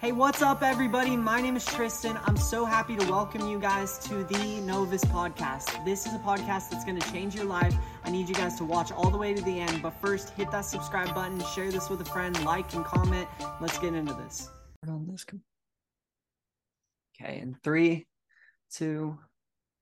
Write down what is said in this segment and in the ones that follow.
Hey, what's up, everybody? My name is Tristan. I'm so happy to welcome you guys to the Novus podcast. This is a podcast that's going to change your life. I need you guys to watch all the way to the end. But first, hit that subscribe button, share this with a friend, like and comment. Let's get into this. Okay, in three, two,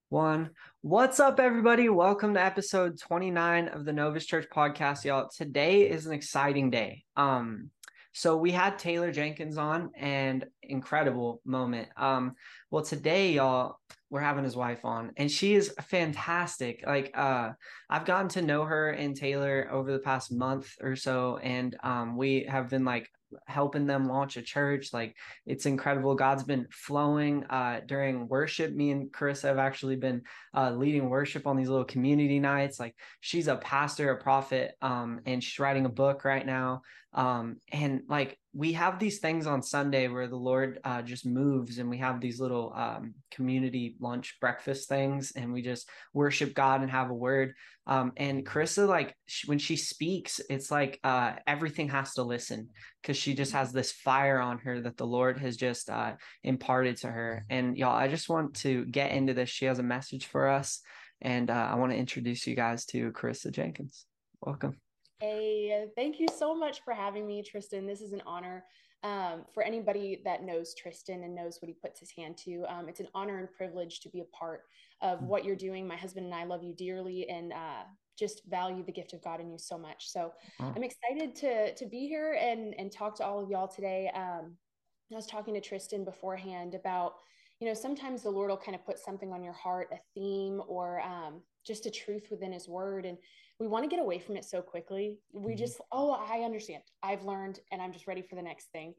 one. What's up, everybody? Welcome to episode 29 of the Novus Church podcast, y'all. Today is an exciting day. Um, so we had Taylor Jenkins on and incredible moment. Um, well, today, y'all, we're having his wife on and she is fantastic. Like, uh, I've gotten to know her and Taylor over the past month or so, and um, we have been like helping them launch a church. Like it's incredible. God's been flowing uh, during worship. Me and Karrissa have actually been uh, leading worship on these little community nights. Like she's a pastor, a prophet, um, and she's writing a book right now. Um, and like we have these things on Sunday where the Lord uh, just moves, and we have these little um, community lunch breakfast things, and we just worship God and have a word. Um, and Karrissa, like she, when she speaks, it's like uh, everything has to listen because she just has this fire on her that the Lord has just uh, imparted to her. And y'all, I just want to get into this. She has a message for us, and uh, I want to introduce you guys to Karrissa Jenkins. Welcome. Hey, thank you so much for having me, Tristan. This is an honor. Um, for anybody that knows Tristan and knows what he puts his hand to, um, it's an honor and privilege to be a part of what you're doing. My husband and I love you dearly and uh, just value the gift of God in you so much. So I'm excited to to be here and and talk to all of y'all today. Um, I was talking to Tristan beforehand about, you know, sometimes the Lord will kind of put something on your heart, a theme or um, just a truth within His Word, and we want to get away from it so quickly. We mm-hmm. just, oh, I understand. I've learned and I'm just ready for the next thing.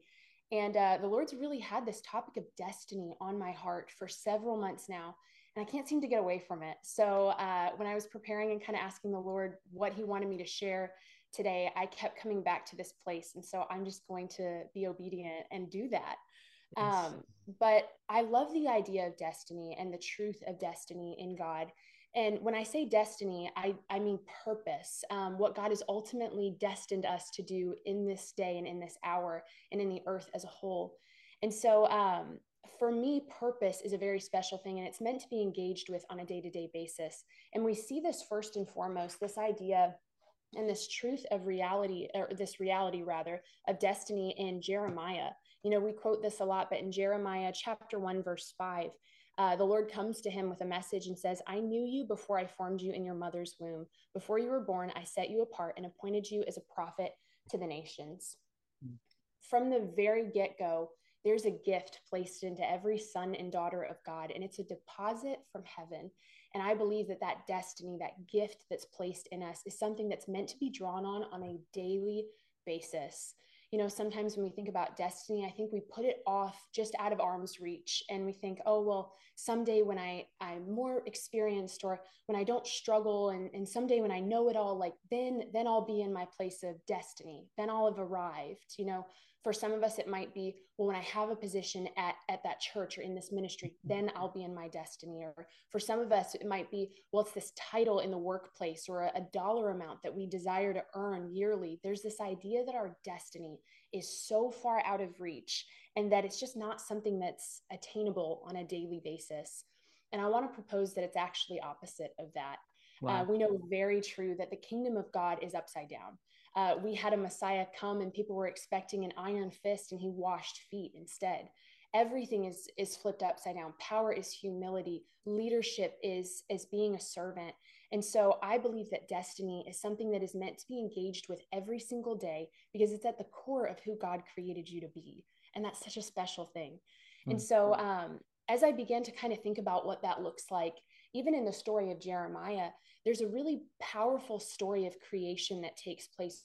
And uh, the Lord's really had this topic of destiny on my heart for several months now. And I can't seem to get away from it. So uh, when I was preparing and kind of asking the Lord what He wanted me to share today, I kept coming back to this place. And so I'm just going to be obedient and do that. Yes. Um, but I love the idea of destiny and the truth of destiny in God. And when I say destiny, I, I mean purpose, um, what God has ultimately destined us to do in this day and in this hour and in the earth as a whole. And so um, for me, purpose is a very special thing and it's meant to be engaged with on a day to day basis. And we see this first and foremost this idea and this truth of reality, or this reality rather, of destiny in Jeremiah. You know, we quote this a lot, but in Jeremiah chapter 1, verse 5, uh, the Lord comes to him with a message and says, I knew you before I formed you in your mother's womb. Before you were born, I set you apart and appointed you as a prophet to the nations. From the very get go, there's a gift placed into every son and daughter of God, and it's a deposit from heaven. And I believe that that destiny, that gift that's placed in us, is something that's meant to be drawn on on a daily basis you know, sometimes when we think about destiny, I think we put it off just out of arm's reach and we think, oh, well, someday when I, I'm more experienced or when I don't struggle and, and someday when I know it all, like then, then I'll be in my place of destiny. Then I'll have arrived, you know, for some of us, it might be, well, when I have a position at, at that church or in this ministry, then I'll be in my destiny. Or for some of us, it might be, well, it's this title in the workplace or a, a dollar amount that we desire to earn yearly. There's this idea that our destiny is so far out of reach and that it's just not something that's attainable on a daily basis. And I want to propose that it's actually opposite of that. Wow. Uh, we know very true that the kingdom of God is upside down uh, we had a Messiah come and people were expecting an iron fist and he washed feet instead. Everything is is flipped upside down. Power is humility. Leadership is is being a servant. And so I believe that destiny is something that is meant to be engaged with every single day because it's at the core of who God created you to be. And that's such a special thing. Mm-hmm. And so um, as I began to kind of think about what that looks like, even in the story of Jeremiah, there's a really powerful story of creation that takes place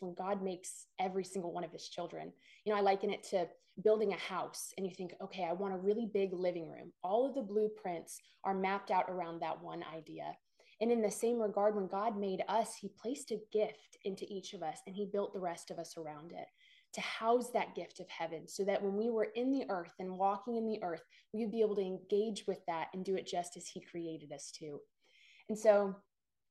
when God makes every single one of his children. You know, I liken it to building a house and you think, okay, I want a really big living room. All of the blueprints are mapped out around that one idea. And in the same regard, when God made us, he placed a gift into each of us and he built the rest of us around it to house that gift of heaven so that when we were in the earth and walking in the earth, we would be able to engage with that and do it just as he created us to. And so,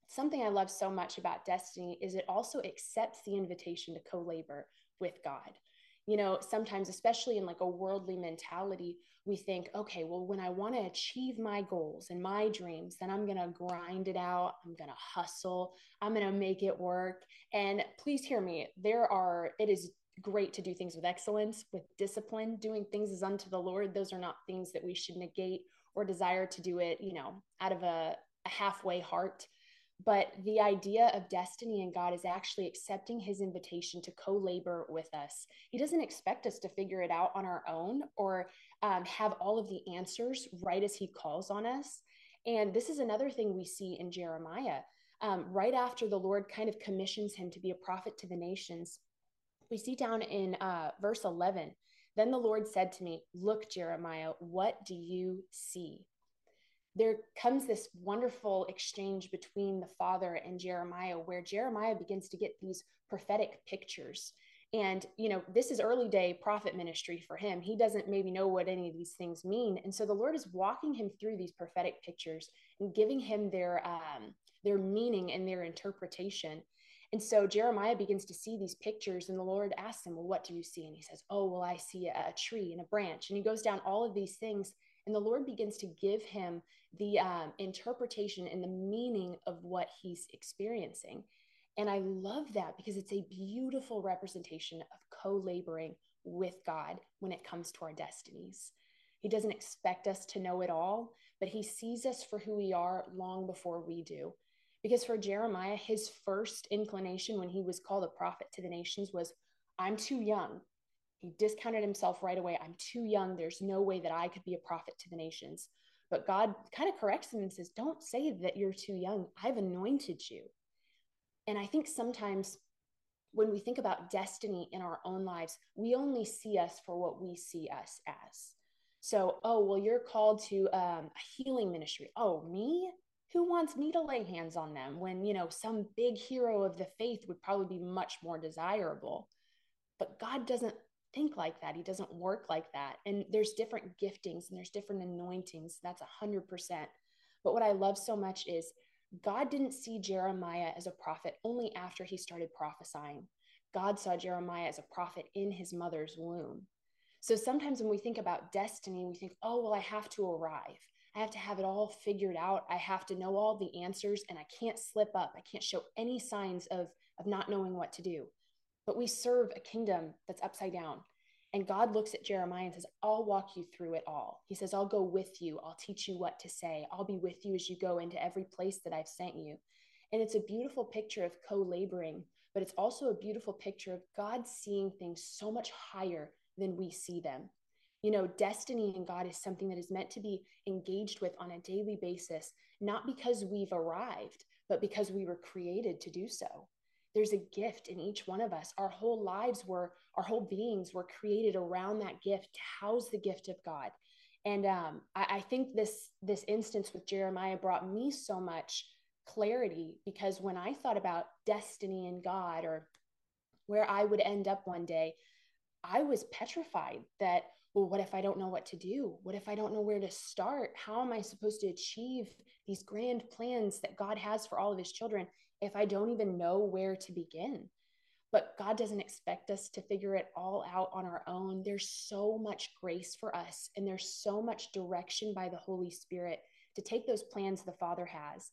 something I love so much about destiny is it also accepts the invitation to co labor with God. you know sometimes especially in like a worldly mentality we think okay well when i want to achieve my goals and my dreams then i'm going to grind it out i'm going to hustle i'm going to make it work and please hear me there are it is great to do things with excellence with discipline doing things as unto the lord those are not things that we should negate or desire to do it you know out of a, a halfway heart but the idea of destiny and God is actually accepting his invitation to co labor with us. He doesn't expect us to figure it out on our own or um, have all of the answers right as he calls on us. And this is another thing we see in Jeremiah. Um, right after the Lord kind of commissions him to be a prophet to the nations, we see down in uh, verse 11 Then the Lord said to me, Look, Jeremiah, what do you see? there comes this wonderful exchange between the father and Jeremiah where Jeremiah begins to get these prophetic pictures. And, you know, this is early day prophet ministry for him. He doesn't maybe know what any of these things mean. And so the Lord is walking him through these prophetic pictures and giving him their, um, their meaning and their interpretation. And so Jeremiah begins to see these pictures, and the Lord asks him, Well, what do you see? And he says, Oh, well, I see a tree and a branch. And he goes down all of these things. And the Lord begins to give him the um, interpretation and the meaning of what he's experiencing. And I love that because it's a beautiful representation of co laboring with God when it comes to our destinies. He doesn't expect us to know it all, but he sees us for who we are long before we do. Because for Jeremiah, his first inclination when he was called a prophet to the nations was, I'm too young. He discounted himself right away. I'm too young. There's no way that I could be a prophet to the nations. But God kind of corrects him and says, Don't say that you're too young. I've anointed you. And I think sometimes when we think about destiny in our own lives, we only see us for what we see us as. So, oh, well, you're called to um, a healing ministry. Oh, me? Who wants me to lay hands on them when, you know, some big hero of the faith would probably be much more desirable? But God doesn't think like that. He doesn't work like that. And there's different giftings and there's different anointings. That's a hundred percent. But what I love so much is God didn't see Jeremiah as a prophet only after he started prophesying. God saw Jeremiah as a prophet in his mother's womb. So sometimes when we think about destiny, we think, oh, well, I have to arrive. I have to have it all figured out. I have to know all the answers and I can't slip up. I can't show any signs of, of not knowing what to do but we serve a kingdom that's upside down. And God looks at Jeremiah and says, I'll walk you through it all. He says, I'll go with you. I'll teach you what to say. I'll be with you as you go into every place that I've sent you. And it's a beautiful picture of co laboring, but it's also a beautiful picture of God seeing things so much higher than we see them. You know, destiny in God is something that is meant to be engaged with on a daily basis, not because we've arrived, but because we were created to do so there's a gift in each one of us. Our whole lives were, our whole beings were created around that gift to house the gift of God. And um, I, I think this this instance with Jeremiah brought me so much clarity because when I thought about destiny and God or where I would end up one day, I was petrified that, well, what if I don't know what to do? What if I don't know where to start? How am I supposed to achieve these grand plans that God has for all of his children if I don't even know where to begin. But God doesn't expect us to figure it all out on our own. There's so much grace for us, and there's so much direction by the Holy Spirit to take those plans the Father has,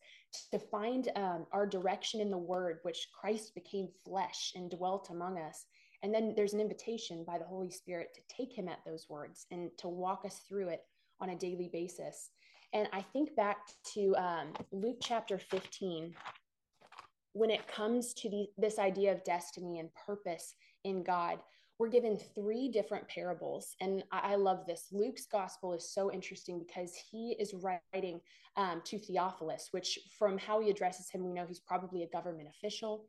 to find um, our direction in the Word, which Christ became flesh and dwelt among us. And then there's an invitation by the Holy Spirit to take Him at those words and to walk us through it on a daily basis. And I think back to um, Luke chapter 15, when it comes to the, this idea of destiny and purpose in God, we're given three different parables. And I, I love this. Luke's gospel is so interesting because he is writing um, to Theophilus, which from how he addresses him, we know he's probably a government official.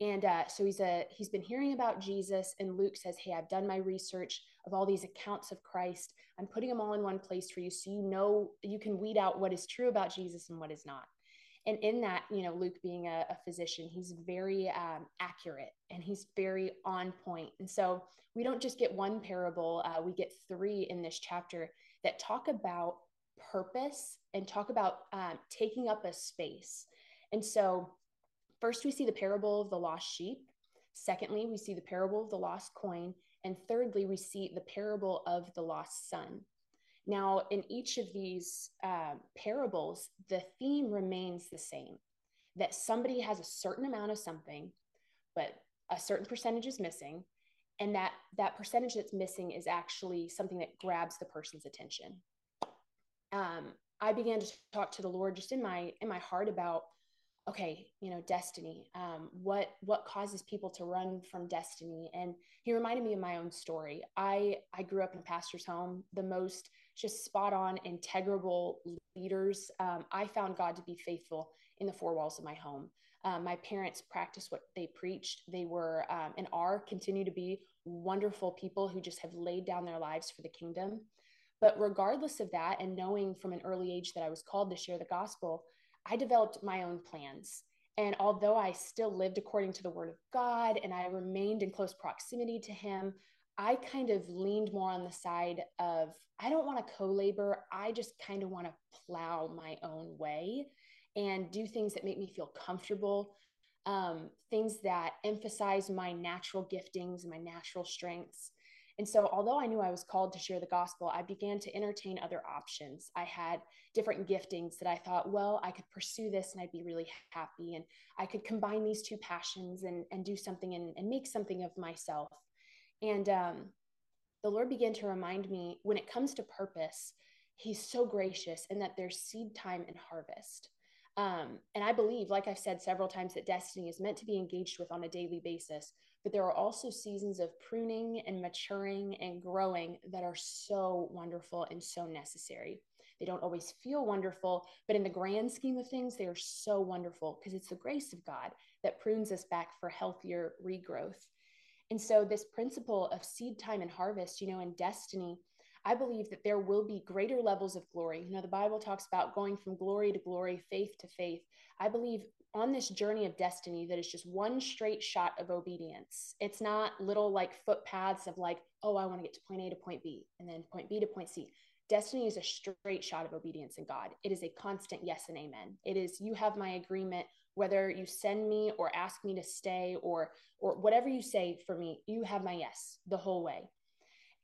And uh, so he's a he's been hearing about Jesus, and Luke says, "Hey, I've done my research of all these accounts of Christ. I'm putting them all in one place for you, so you know you can weed out what is true about Jesus and what is not." and in that you know luke being a, a physician he's very um, accurate and he's very on point. and so we don't just get one parable uh, we get three in this chapter that talk about purpose and talk about um, taking up a space and so first we see the parable of the lost sheep secondly we see the parable of the lost coin And thirdly, we see the parable of the lost son. Now, in each of these uh, parables, the theme remains the same that somebody has a certain amount of something, but a certain percentage is missing. And that, that percentage that's missing is actually something that grabs the person's attention. Um, I began to talk to the Lord just in my in my heart about okay you know destiny um, what what causes people to run from destiny? And he reminded me of my own story. I i grew up in a pastor's home the most just spot on integrable leaders. Um, i found god to be faithful in the four walls of my home. Um, my parents practiced what they preached. They were um, and are continue to be wonderful people who just have laid down their lives for the kingdom. But regardless of that and knowing from an early age that i was called to share the gospel I developed my own plans. And although I still lived according to the word of God and I remained in close proximity to him, I kind of leaned more on the side of I don't want to co labor. I just kind of want to plow my own way and do things that make me feel comfortable, um, things that emphasize my natural giftings and my natural strengths. And so, although I knew I was called to share the gospel, I began to entertain other options. I had different giftings that I thought, well, I could pursue this and I'd be really happy. And I could combine these two passions and, and do something and, and make something of myself. And um, the Lord began to remind me when it comes to purpose, He's so gracious in that there's seed time and harvest. Um, and I believe, like I've said several times, that destiny is meant to be engaged with on a daily basis. But there are also seasons of pruning and maturing and growing that are so wonderful and so necessary. They don't always feel wonderful, but in the grand scheme of things, they are so wonderful because it's the grace of God that prunes us back for healthier regrowth. And so, this principle of seed time and harvest, you know, in destiny, I believe that there will be greater levels of glory. You know, the Bible talks about going from glory to glory, faith to faith. I believe on this journey of destiny that is just one straight shot of obedience. It's not little like footpaths of like, oh, I want to get to point A to point B and then point B to point C. Destiny is a straight shot of obedience in God. It is a constant yes and amen. It is you have my agreement whether you send me or ask me to stay or or whatever you say for me, you have my yes the whole way.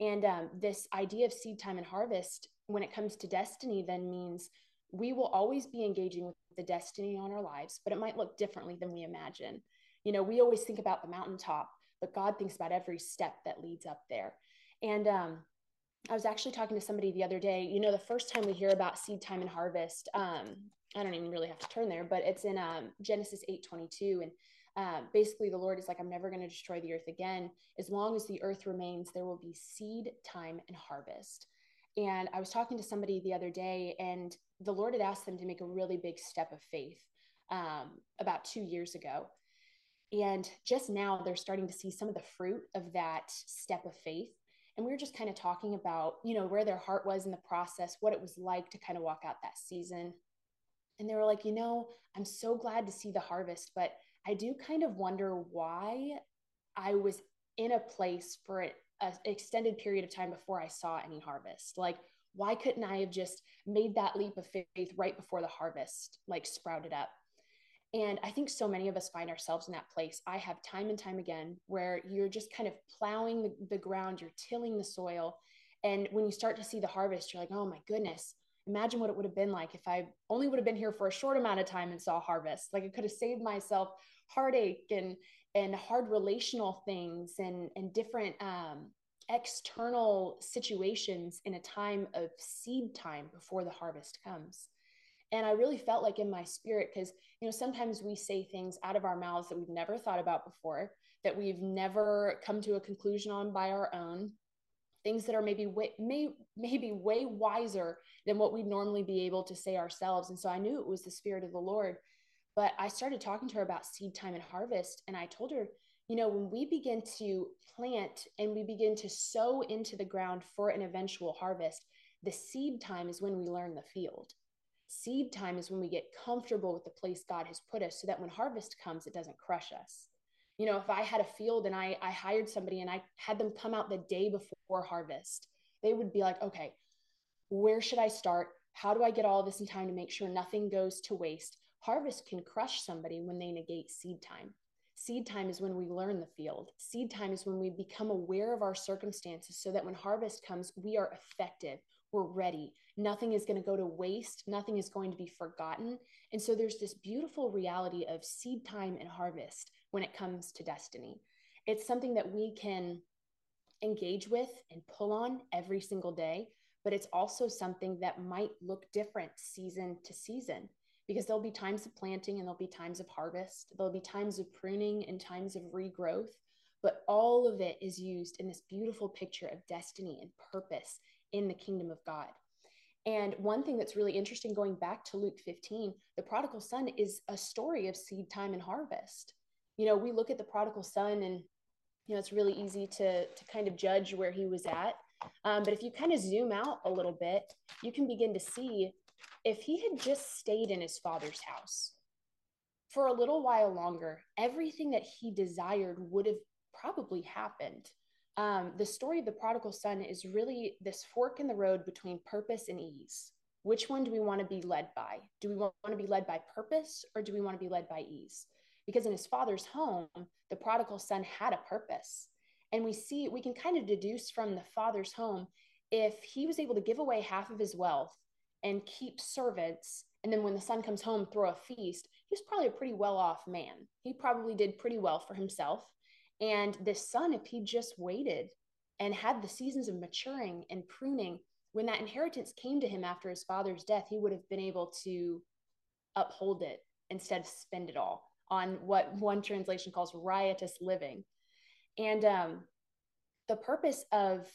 And um, this idea of seed time and harvest, when it comes to destiny, then means we will always be engaging with the destiny on our lives, but it might look differently than we imagine. You know, we always think about the mountaintop, but God thinks about every step that leads up there. And um, I was actually talking to somebody the other day. You know, the first time we hear about seed time and harvest, um, I don't even really have to turn there, but it's in um, Genesis 8 22. And uh, basically the lord is like i'm never going to destroy the earth again as long as the earth remains there will be seed time and harvest and i was talking to somebody the other day and the lord had asked them to make a really big step of faith um, about two years ago. And just now they're starting to see some of the fruit of that step of faith. And we were just kind of talking about you know where their heart was in the process what it was like to kind of walk out that season. And they were like you know i'm so glad to see the harvest but I do kind of wonder why I was in a place for an extended period of time before I saw any harvest. Like, why couldn't I have just made that leap of faith right before the harvest, like sprouted up? And I think so many of us find ourselves in that place. I have time and time again where you're just kind of plowing the, the ground, you're tilling the soil. And when you start to see the harvest, you're like, oh my goodness, imagine what it would have been like if I only would have been here for a short amount of time and saw harvest. Like it could have saved myself heartache and and hard relational things and and different um, external situations in a time of seed time before the harvest comes. And I really felt like in my spirit, because you know sometimes we say things out of our mouths that we've never thought about before, that we've never come to a conclusion on by our own things that are maybe way, may, maybe way wiser than what we'd normally be able to say ourselves. And so I knew it was the spirit of the Lord. But I started talking to her about seed time and harvest. And I told her, you know, when we begin to plant and we begin to sow into the ground for an eventual harvest, the seed time is when we learn the field. Seed time is when we get comfortable with the place God has put us so that when harvest comes, it doesn't crush us you know if i had a field and i i hired somebody and i had them come out the day before harvest they would be like okay where should i start how do i get all this in time to make sure nothing goes to waste harvest can crush somebody when they negate seed time Seed time is when we learn the field. Seed time is when we become aware of our circumstances so that when harvest comes, we are effective. We're ready. Nothing is going to go to waste. Nothing is going to be forgotten. And so there's this beautiful reality of seed time and harvest when it comes to destiny. It's something that we can engage with and pull on every single day, but it's also something that might look different season to season because there'll be times of planting and there'll be times of harvest. There'll be times of pruning and times of regrowth. But all of it is used in this beautiful picture of destiny and purpose in the kingdom of God. And one thing that's really interesting going back to Luke 15, the prodigal son is a story of seed time and harvest. You know, we look at the prodigal son and, you know, it's really easy to, to kind of judge where he was at. Um, but if you kind of zoom out a little bit, you can begin to see if he had just stayed in his father's house for a little while longer, everything that he desired would have probably happened. Um, the story of the prodigal son is really this fork in the road between purpose and ease. Which one do we want to be led by? Do we want to be led by purpose or do we want to be led by ease? Because in his father's home, the prodigal son had a purpose. And we see, we can kind of deduce from the father's home if he was able to give away half of his wealth and keep servants and then when the son comes home throw a feast he's probably a pretty well off man. He probably did pretty well for himself. And this son if he just waited and had the seasons of maturing and pruning when that inheritance came to him after his father's death he would have been able to uphold it instead of spend it all on what one translation calls riotous living. And um, the purpose of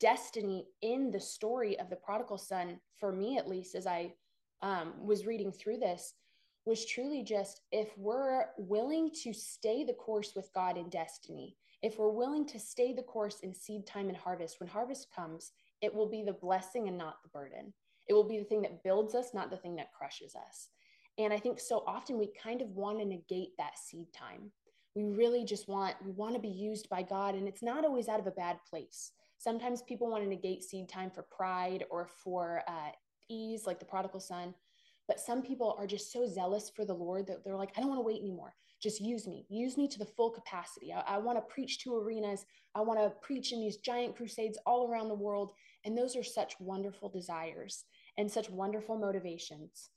destiny in the story of the prodigal son, for me at least, as I um, was reading through this, was truly just if we're willing to stay the course with God in destiny, if we're willing to stay the course in seed time and harvest, when harvest comes, it will be the blessing and not the burden. It will be the thing that builds us, not the thing that crushes us. And I think so often we kind of want to negate that seed time. We really just want, we want to be used by God, and it's not always out of a bad place. Sometimes people want to negate seed time for pride or for uh, ease, like the prodigal son. But some people are just so zealous for the Lord that they're like, I don't want to wait anymore. Just use me. Use me to the full capacity. I, I want to preach to arenas. I want to preach in these giant crusades all around the world. And those are such wonderful desires and such wonderful motivations.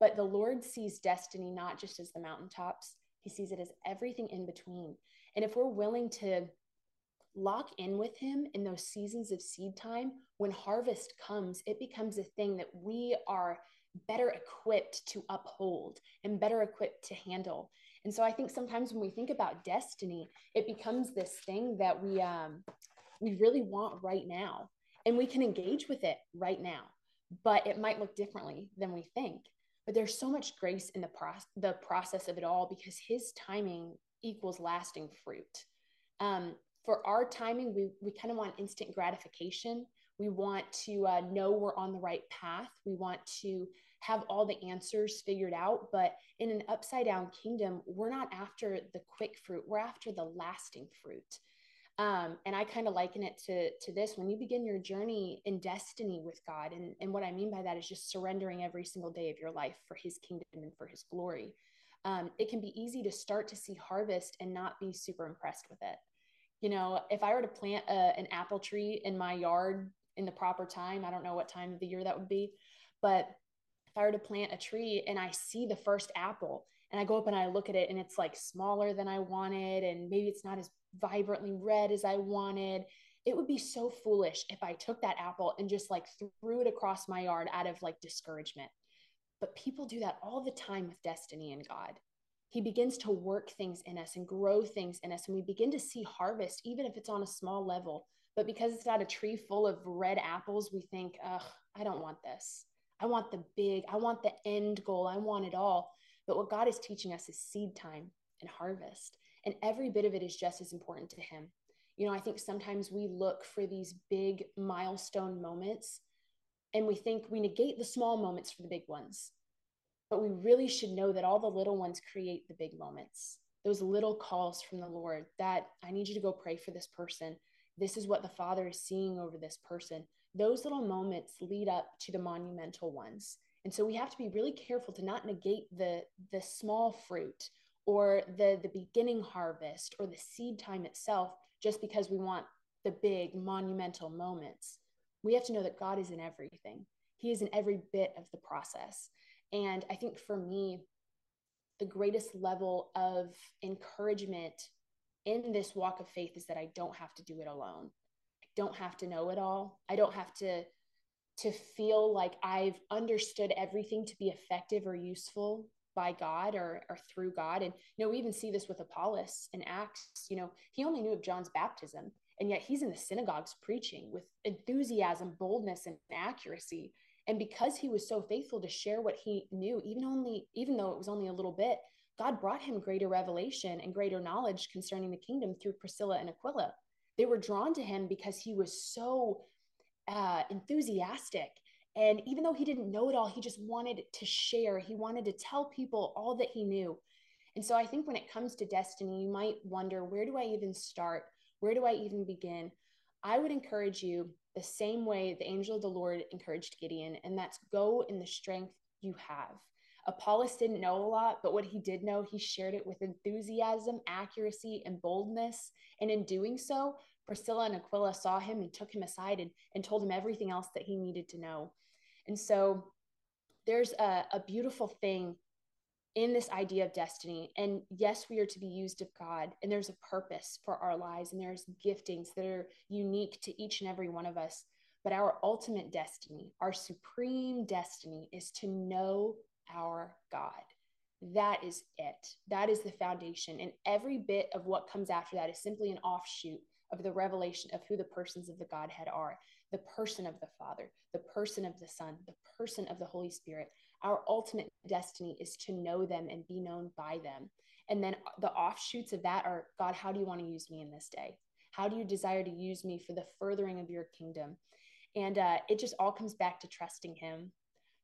But the Lord sees destiny not just as the mountaintops, He sees it as everything in between. And if we're willing to lock in with him in those seasons of seed time, when harvest comes, it becomes a thing that we are better equipped to uphold and better equipped to handle. And so I think sometimes when we think about destiny, it becomes this thing that we um, we really want right now, and we can engage with it right now. But it might look differently than we think. But there's so much grace in the process the process of it all because His timing equals lasting fruit. Um, for our timing, we, we kind of want instant gratification. We want to uh, know we're on the right path. We want to have all the answers figured out. But in an upside down kingdom, we're not after the quick fruit, we're after the lasting fruit. Um, and I kind of liken it to, to this when you begin your journey in destiny with God. And, and what I mean by that is just surrendering every single day of your life for his kingdom and for his glory. Um, it can be easy to start to see harvest and not be super impressed with it you know, if I were to plant a, an apple tree in my yard in the proper time, I don't know what time of the year that would be, but if I were to plant a tree and I see the first apple and I go up and I look at it and it's like smaller than I wanted and maybe it's not as vibrantly red as I wanted, it would be so foolish if I took that apple and just like threw it across my yard out of like discouragement. But people do that all the time with destiny and God he begins to work things in us and grow things in us and we begin to see harvest even if it's on a small level. But because it's not a tree full of red apples we think ugh i don't want this. I want the big i want the end goal. I want it all. But what god is teaching us is seed time and harvest and every bit of it is just as important to him. You know i think sometimes we look for these big milestone moments and we think we negate the small moments for the big ones but we really should know that all the little ones create the big moments. Those little calls from the Lord that I need you to go pray for this person. This is what the Father is seeing over this person. Those little moments lead up to the monumental ones. And so we have to be really careful to not negate the the small fruit or the the beginning harvest or the seed time itself just because we want the big monumental moments we have to know that god is in everything he is in every bit of the process and i think for me the greatest level of encouragement in this walk of faith is that i don't have to do it alone i don't have to know it all i don't have to to feel like i've understood everything to be effective or useful by God or, or through God. And, you know, we even see this with Apollos in Acts. You know, he only knew of John's baptism, and yet he's in the synagogues preaching with enthusiasm, boldness, and accuracy. And because he was so faithful to share what he knew, even only, even though it was only a little bit, God brought him greater revelation and greater knowledge concerning the kingdom through Priscilla and Aquila. They were drawn to him because he was so uh, enthusiastic and even though he didn't know it all, he just wanted to share. He wanted to tell people all that he knew. And so I think when it comes to destiny, you might wonder where do I even start? Where do I even begin? I would encourage you the same way the angel of the Lord encouraged Gideon, and that's go in the strength you have. Apollos didn't know a lot, but what he did know, he shared it with enthusiasm, accuracy, and boldness. And in doing so, Priscilla and Aquila saw him and took him aside and, and told him everything else that he needed to know. And so there's a, a beautiful thing in this idea of destiny. And yes, we are to be used of God, and there's a purpose for our lives, and there's giftings that are unique to each and every one of us. But our ultimate destiny, our supreme destiny, is to know our God. That is it. That is the foundation. And every bit of what comes after that is simply an offshoot of the revelation of who the persons of the Godhead are the person of the Father, the person of the Son, the person of the Holy Spirit. Our ultimate destiny is to know them and be known by them. And then the offshoots of that are God, how do you want to use me in this day? How do you desire to use me for the furthering of your kingdom? And uh, it just all comes back to trusting Him,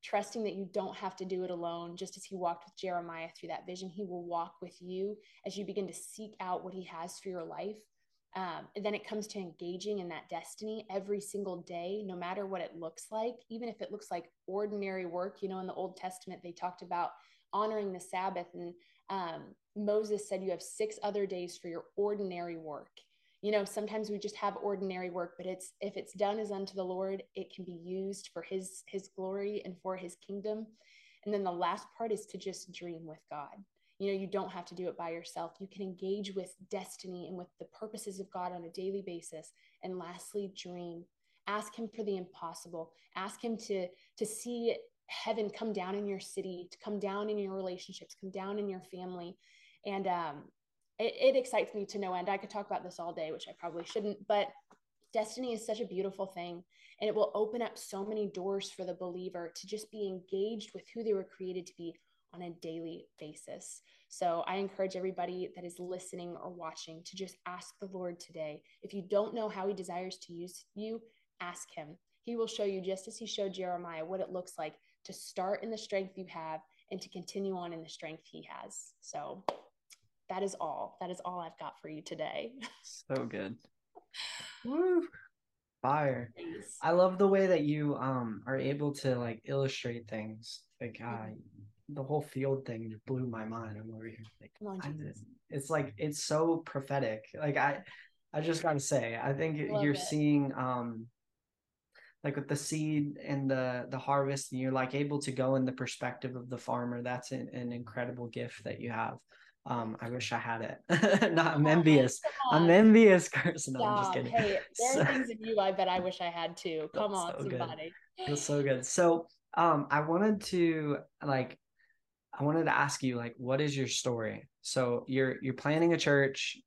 trusting that you don't have to do it alone. Just as He walked with Jeremiah through that vision, He will walk with you as you begin to seek out what He has for your life um, then it comes to engaging in that destiny every single day, no matter what it looks like, even if it looks like ordinary work. You know, in the Old Testament, they talked about honoring the Sabbath, and um, Moses said, You have six other days for your ordinary work. You know, sometimes we just have ordinary work, but it's if it's done as unto the Lord, it can be used for his his glory and for his kingdom. And then the last part is to just dream with God you know you don't have to do it by yourself. You can engage with destiny and with the purposes of god on a daily basis. And lastly dream. Ask him for the impossible. Ask him to to see heaven come down in your city to come down in your relationships come down in your family. And um it, it excites me to no end. I could talk about this all day which i probably shouldn't but destiny is such a beautiful thing. And it will open up so many doors for the believer to just be engaged with who they were created to be on a daily basis. So I encourage everybody that is listening or watching to just ask the Lord today. If you don't know how He desires to use you, ask Him. He will show you, just as He showed Jeremiah, what it looks like to start in the strength you have and to continue on in the strength He has. So that is all. That is all I've got for you today. So good. Woo. Fire. I love the way that you um are able to like illustrate things. Like uh, the whole field thing just blew my mind. I'm over here like, on, it's like it's so prophetic. Like I, I just gotta say, I think Love you're it. seeing um, like with the seed and the the harvest, and you're like able to go in the perspective of the farmer. That's an, an incredible gift that you have. Um, I wish I had it. Not, I'm envious. I'm envious, Carson. No, I'm just kidding. Hey, there so, are things in you I bet I wish I had too. Come on, so somebody. Good. That's so good. So, um, I wanted to like I wanted to ask you like what is your story? So you're you're planning a church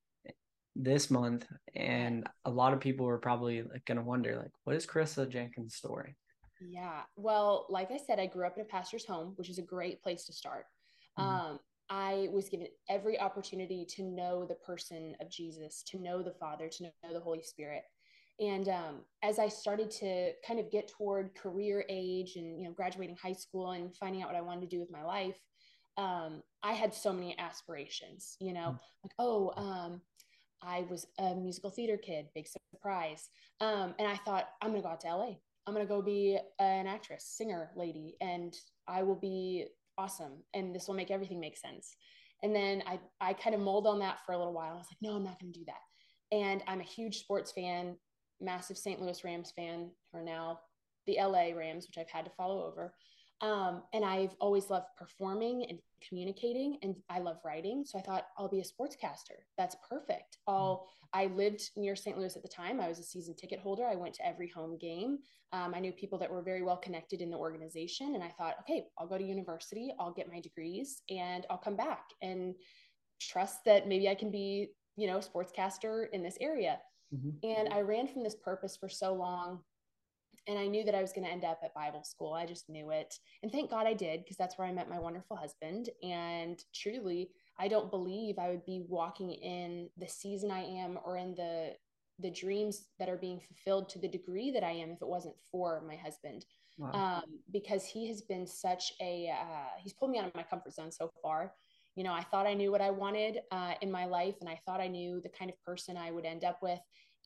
this month and a lot of people are probably like going to wonder like what is Karrissa Jenkins' story? Yeah. Well, like I said I grew up in a pastor's home, which is a great place to start. Mm-hmm. Um I was given every opportunity to know the person of Jesus, to know the Father, to know the Holy Spirit. And um, as I started to kind of get toward career age and you know graduating high school and finding out what I wanted to do with my life, um, I had so many aspirations, you know, mm. like, oh, um, I was a musical theater kid, big surprise. Um, and I thought, I'm going to go out to LA. I'm going to go be an actress, singer lady, and I will be awesome. And this will make everything make sense. And then I, I kind of mulled on that for a little while. I was like, no, I'm not going to do that. And I'm a huge sports fan, massive St. Louis Rams fan, who are now the LA Rams, which I've had to follow over. Um, and I've always loved performing and communicating, and I love writing. So I thought I'll be a sportscaster. That's perfect. I'll. I lived near St. Louis at the time. I was a season ticket holder. I went to every home game. Um, I knew people that were very well connected in the organization, and I thought, okay, I'll go to university. I'll get my degrees, and I'll come back and trust that maybe I can be, you know, a sportscaster in this area. Mm-hmm. And I ran from this purpose for so long and I knew that I was going to end up at Bible school. I just knew it. And thank God I did because that's where I met my wonderful husband. And truly, I don't believe I would be walking in the season I am or in the the dreams that are being fulfilled to the degree that I am if it wasn't for my husband. Wow. Um, because he has been such a uh, he's pulled me out of my comfort zone so far. You know, I thought I knew what I wanted uh, in my life, and I thought I knew the kind of person I would end up with,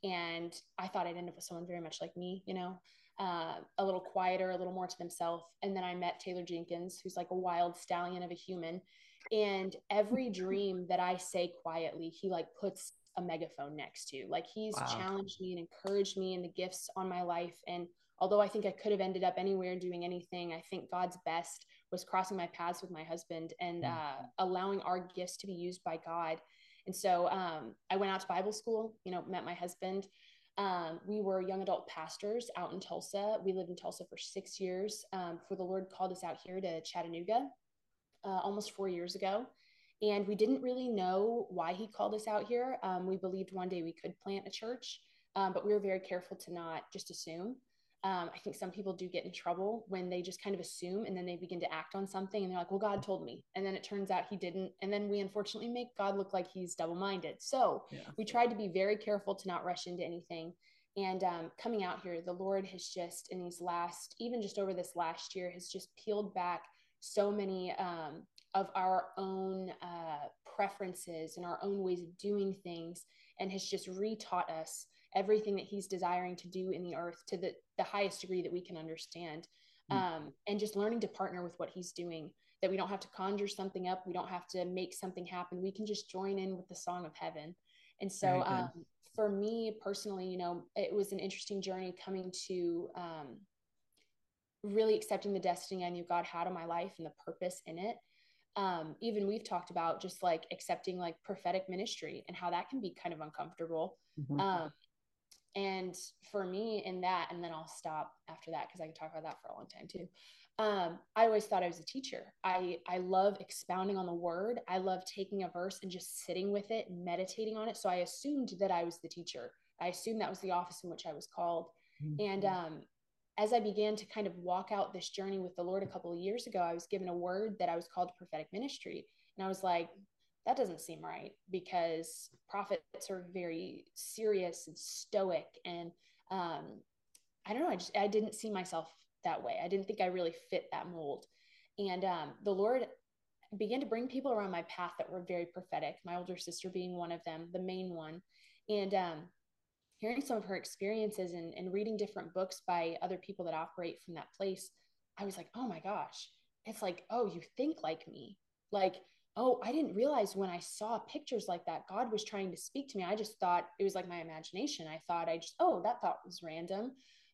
and I thought I'd end up with someone very much like me. You know, uh, a little quieter, a little more to themselves. And then I met Taylor Jenkins, who's like a wild stallion of a human. And every dream that I say quietly, he like puts a megaphone next to. Like he's wow. challenged me and encouraged me in the gifts on my life. And although I think I could have ended up anywhere doing anything, I think God's best was crossing my paths with my husband and mm. uh, allowing our gifts to be used by God. And so um, I went out to Bible school, you know, met my husband. Um, we were young adult pastors out in Tulsa. We lived in Tulsa for six years um, before the Lord called us out here to Chattanooga uh, almost four years ago. And we didn't really know why He called us out here. Um, we believed one day we could plant a church, um, but we were very careful to not just assume. Um, I think some people do get in trouble when they just kind of assume and then they begin to act on something and they're like, well, God told me. And then it turns out he didn't. And then we unfortunately make God look like he's double minded. So yeah. we tried to be very careful to not rush into anything. And um, coming out here, the Lord has just, in these last, even just over this last year, has just peeled back so many um, of our own uh, preferences and our own ways of doing things and has just retaught us everything that he's desiring to do in the earth to the, the highest degree that we can understand mm. um, and just learning to partner with what he's doing that we don't have to conjure something up we don't have to make something happen we can just join in with the song of heaven and so um, for me personally you know it was an interesting journey coming to um, really accepting the destiny i knew god had on my life and the purpose in it um, even we've talked about just like accepting like prophetic ministry and how that can be kind of uncomfortable mm-hmm. um, and for me in that and then i'll stop after that because i could talk about that for a long time too. Um, i always thought i was a teacher. I i love expounding on the word. I love taking a verse and just sitting with it and meditating on it. So i assumed that i was the teacher. I assumed that was the office in which i was called. Mm-hmm. and um, as i began to kind of walk out this journey with the lord a couple of years ago i was given a word that i was called to prophetic ministry. And i was like that doesn't seem right because prophets are very serious and stoic and um, i don't know i just i didn't see myself that way. I didn't think i really fit that mold. And um, the lord began to bring people around my path that were very prophetic my older sister being one of them the main one. And um, hearing some of her experiences and, and reading different books by other people that operate from that place i was like oh my gosh it's like oh you think like me. Like oh, I didn't realize when I saw pictures like that, God was trying to speak to me. I just thought it was like my imagination. I thought I just, oh, that thought was random.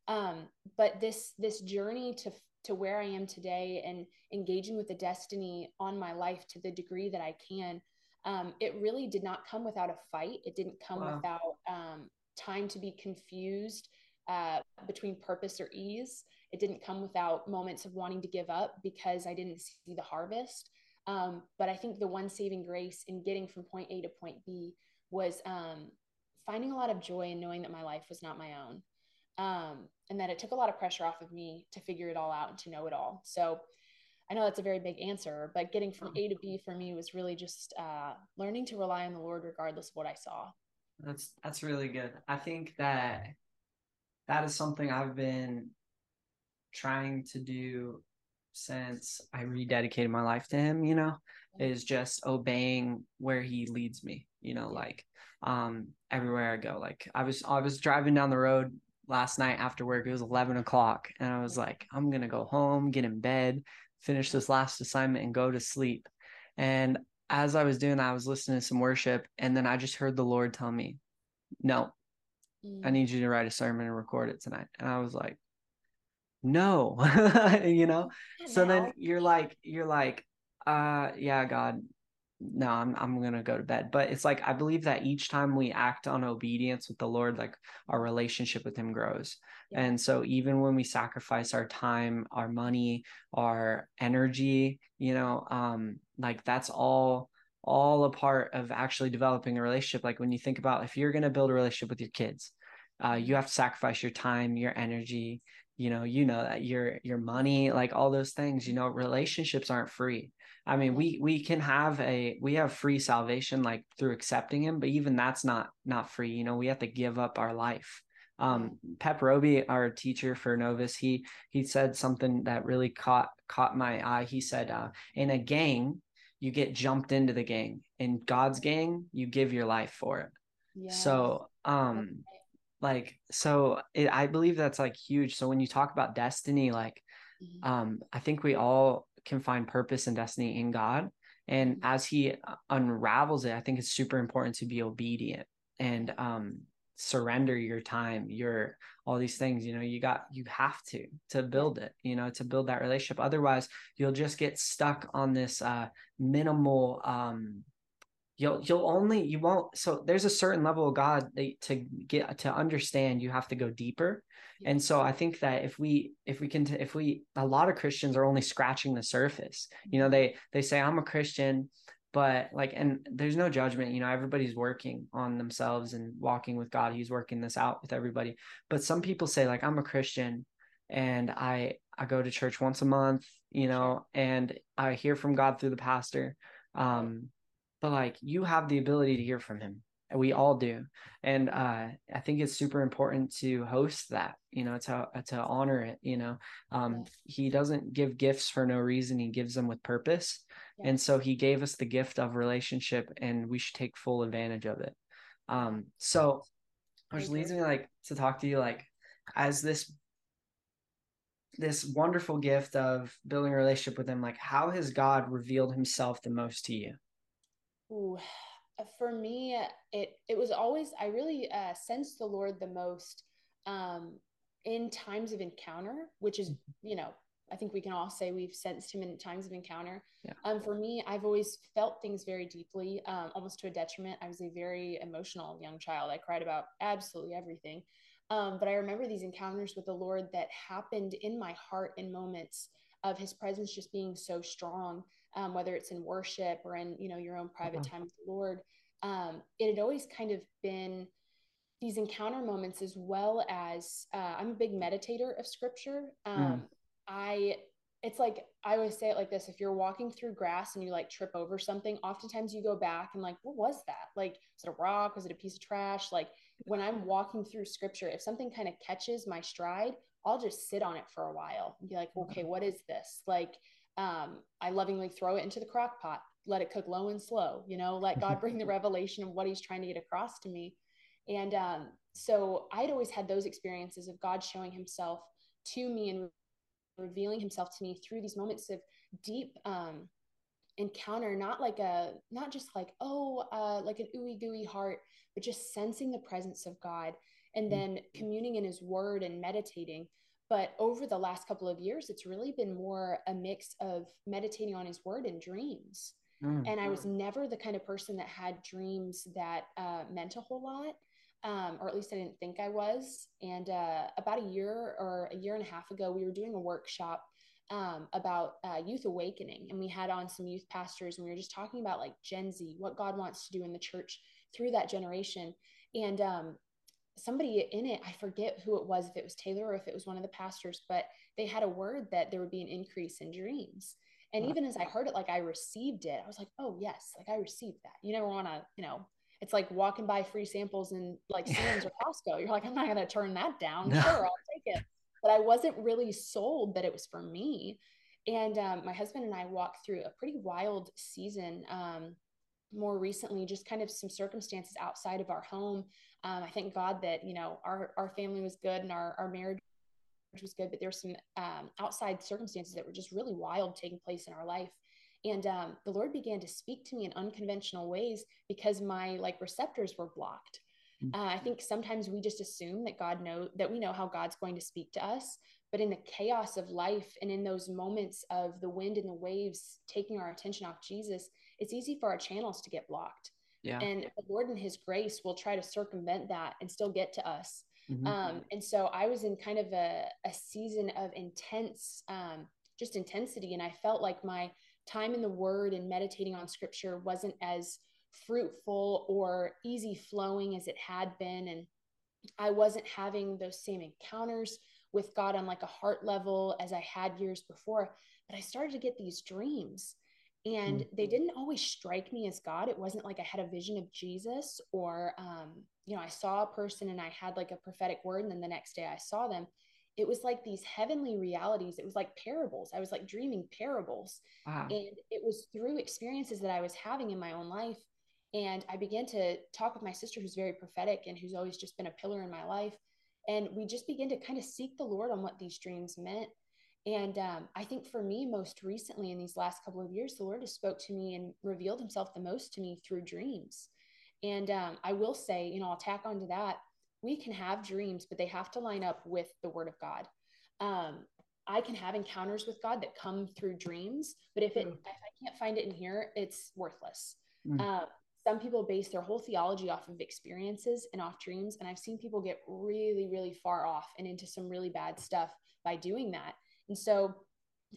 Um, but this this journey to to where I am today and engaging with the destiny on my life to the degree that I can, um, it really did not come without a fight. It didn't come wow. without um, time to be confused uh, between purpose or ease. It didn't come without moments of wanting to give up because I didn't see the harvest. Um, but I think the one saving grace in getting from point A to point B was um, finding a lot of joy in knowing that my life was not my own. Um, and that it took a lot of pressure off of me to figure it all out and to know it all. So I know that's a very big answer, but getting from A to B for me was really just uh, learning to rely on the Lord regardless of what I saw. That's that's really good. I think that that is something I've been trying to do since I rededicated my life to him, you know, is just obeying where he leads me, you know, like um everywhere I go. Like I was I was driving down the road last night after work, it was eleven o'clock, and I was like, I'm gonna go home, get in bed, finish this last assignment and go to sleep. And as I was doing that, I was listening to some worship, and then I just heard the Lord tell me, "No. I need you to write a sermon and record it tonight." And I was like, "No," you know. So then you're like, you're like, uh, yeah, God, no, I'm I'm gonna go to bed. But it's like I believe that each time we act on obedience with the Lord, like our relationship with Him grows. Yeah. And so even when we sacrifice our time, our money, our energy, you know, um, like that's all all a part of actually developing a relationship. Like when you think about if you're gonna build a relationship with your kids, uh, you have to sacrifice your time, your energy, you know, you know that your your money, like all those things, you know, relationships aren't free I mean, we we can have a we have free salvation like through accepting him, but even that's not not free. You know, we have to give up our life. Um, Pep Roby, our teacher for Novus, he he said something that really caught caught my eye. He said, uh, "In a gang, you get jumped into the gang. In God's gang, you give your life for it." Yes. So, um, like, so it, I believe that's like huge. So when you talk about destiny, like, mm-hmm. um, I think we all can find purpose and destiny in God. And mm-hmm. as he uh, unravels it, I think it's super important to be obedient and um, surrender your time, your all these things. You know, you got you have to to build it. You know, to build that relationship. Otherwise, you'll just get stuck on this uh, minimal um, you'll you'll only you won't so there's a certain level of god that to get to understand you have to go deeper. And so i think that if we if we can if we a lot of christians are only scratching the surface. You know mm-hmm. they they say i'm a christian but like and there's no judgment you know everybody's working on themselves and walking with god. He's working this out with everybody. But some people say like i'm a christian and i i go to church once a month you know and i hear from god through the pastor. Um but like you have the ability to hear from him we all do and uh, i think it's super important to host that you know to to honor it you know um, he doesn't give gifts for no reason he gives them with purpose yeah. and so he gave us the gift of relationship and we should take full advantage of it um, so which leads me like to talk to you like as this this wonderful gift of building a relationship with him like how has god revealed himself the most to you Ooh, uh, for me, it it was always I really uh, sensed the Lord the most um, in times of encounter, which is mm-hmm. you know I think we can all say we've sensed Him in times of encounter. Yeah. Um, for me, I've always felt things very deeply, um, almost to a detriment. I was a very emotional young child. I cried about absolutely everything. Um, but I remember these encounters with the Lord that happened in my heart in moments of His presence just being so strong um, whether it's in worship or in you know your own private uh-huh. time with the Lord. Um, it had always kind of been these encounter moments as well as uh, I'm a big meditator of scripture. Um, mm. I it's like I always say it like this: if you're walking through grass and you like trip over something, oftentimes you go back and like, what was that? Like, was it a rock? Was it a piece of trash? Like when I'm walking through scripture, if something kind of catches my stride, I'll just sit on it for a while and be like, okay, what is this? Like, um, I lovingly throw it into the crock pot, let it cook low and slow, you know, let God bring the revelation of what he's trying to get across to me. And um, so I'd always had those experiences of God showing himself to me and revealing himself to me through these moments of deep um, encounter, not like a, not just like, oh, uh, like an ooey gooey heart, but just sensing the presence of God and mm. then communing in his word and meditating but over the last couple of years, it's really been more a mix of meditating on his word and dreams. Mm-hmm. And I was never the kind of person that had dreams that uh, meant a whole lot, um, or at least I didn't think I was. And uh, about a year or a year and a half ago, we were doing a workshop um, about uh, youth awakening. And we had on some youth pastors, and we were just talking about like Gen Z, what God wants to do in the church through that generation. And um, somebody in it, I forget who it was, if it was Taylor or if it was one of the pastors, but they had a word that there would be an increase in dreams. And even as I heard it, like I received it, I was like, oh, yes, like I received that. You never want to, you know, it's like walking by free samples in like Sam's or Costco. You're like, I'm not going to turn that down. No. Sure, I'll take it. But I wasn't really sold that it was for me. And um, my husband and I walked through a pretty wild season um, more recently, just kind of some circumstances outside of our home um, I thank God that, you know, our, our family was good and our, our marriage was good, but there were some um, outside circumstances that were just really wild taking place in our life. and um, the lord began to speak to me in unconventional ways because my like receptors were blocked mm. uh, i think sometimes we just assume that god know that we know how god's going to speak to us but in the chaos of life and in those moments of the wind and the waves taking our attention off jesus it's easy for our channels to get blocked. Yeah. and the lord in his grace will try to circumvent that and still get to us. Mm-hmm. um, and so i was in kind of a, a season of intense um, just intensity and i felt like my time in the word and meditating on scripture wasn't as fruitful or easy flowing as it had been. And i wasn't having those same encounters with god on like a heart level as i had years before. But i started to get these dreams and mm-hmm. they didn't always strike me as god it wasn't like i had a vision of jesus or um, you know i saw a person and i had like a prophetic word and then the next day i saw them it was like these heavenly realities. It was like parables. I was like dreaming parables. Wow. And it was through experiences that I was having in my own life. And I began to talk with my sister, who's very prophetic and who's always just been a pillar in my life. And we just began to kind of seek the Lord on what these dreams meant. And um, I think for me, most recently in these last couple of years, the Lord has spoke to me and revealed himself the most to me through dreams. And um, I will say, you know, I'll tack onto that we can have dreams, but they have to line up with the word of God. Um, I can have encounters with God that come through dreams, but if it if I can't find it in here, it's worthless. Mm. Uh, some people base their whole theology off of experiences and off dreams, and I've seen people get really, really far off and into some really bad stuff by doing that. And so,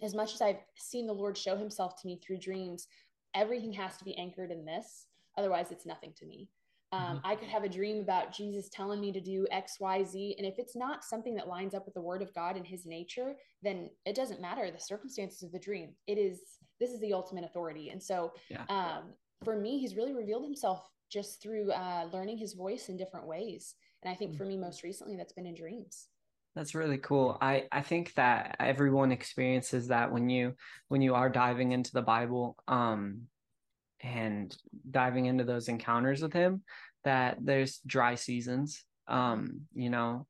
as much as I've seen the Lord show Himself to me through dreams, everything has to be anchored in this. Otherwise, it's nothing to me. Um, mm-hmm. I could have a dream about Jesus telling me to do X, Y, Z. And if it's not something that lines up with the word of God and his nature, then it doesn't matter the circumstances of the dream. It is, this is the ultimate authority. And so yeah. um, for me, he's really revealed himself just through uh, learning his voice in different ways. And I think for me, mm-hmm. most recently, that's been in dreams. That's really cool. I, I think that everyone experiences that when you when you are diving into the Bible. Um, and diving into those encounters with him that there's dry seasons um you know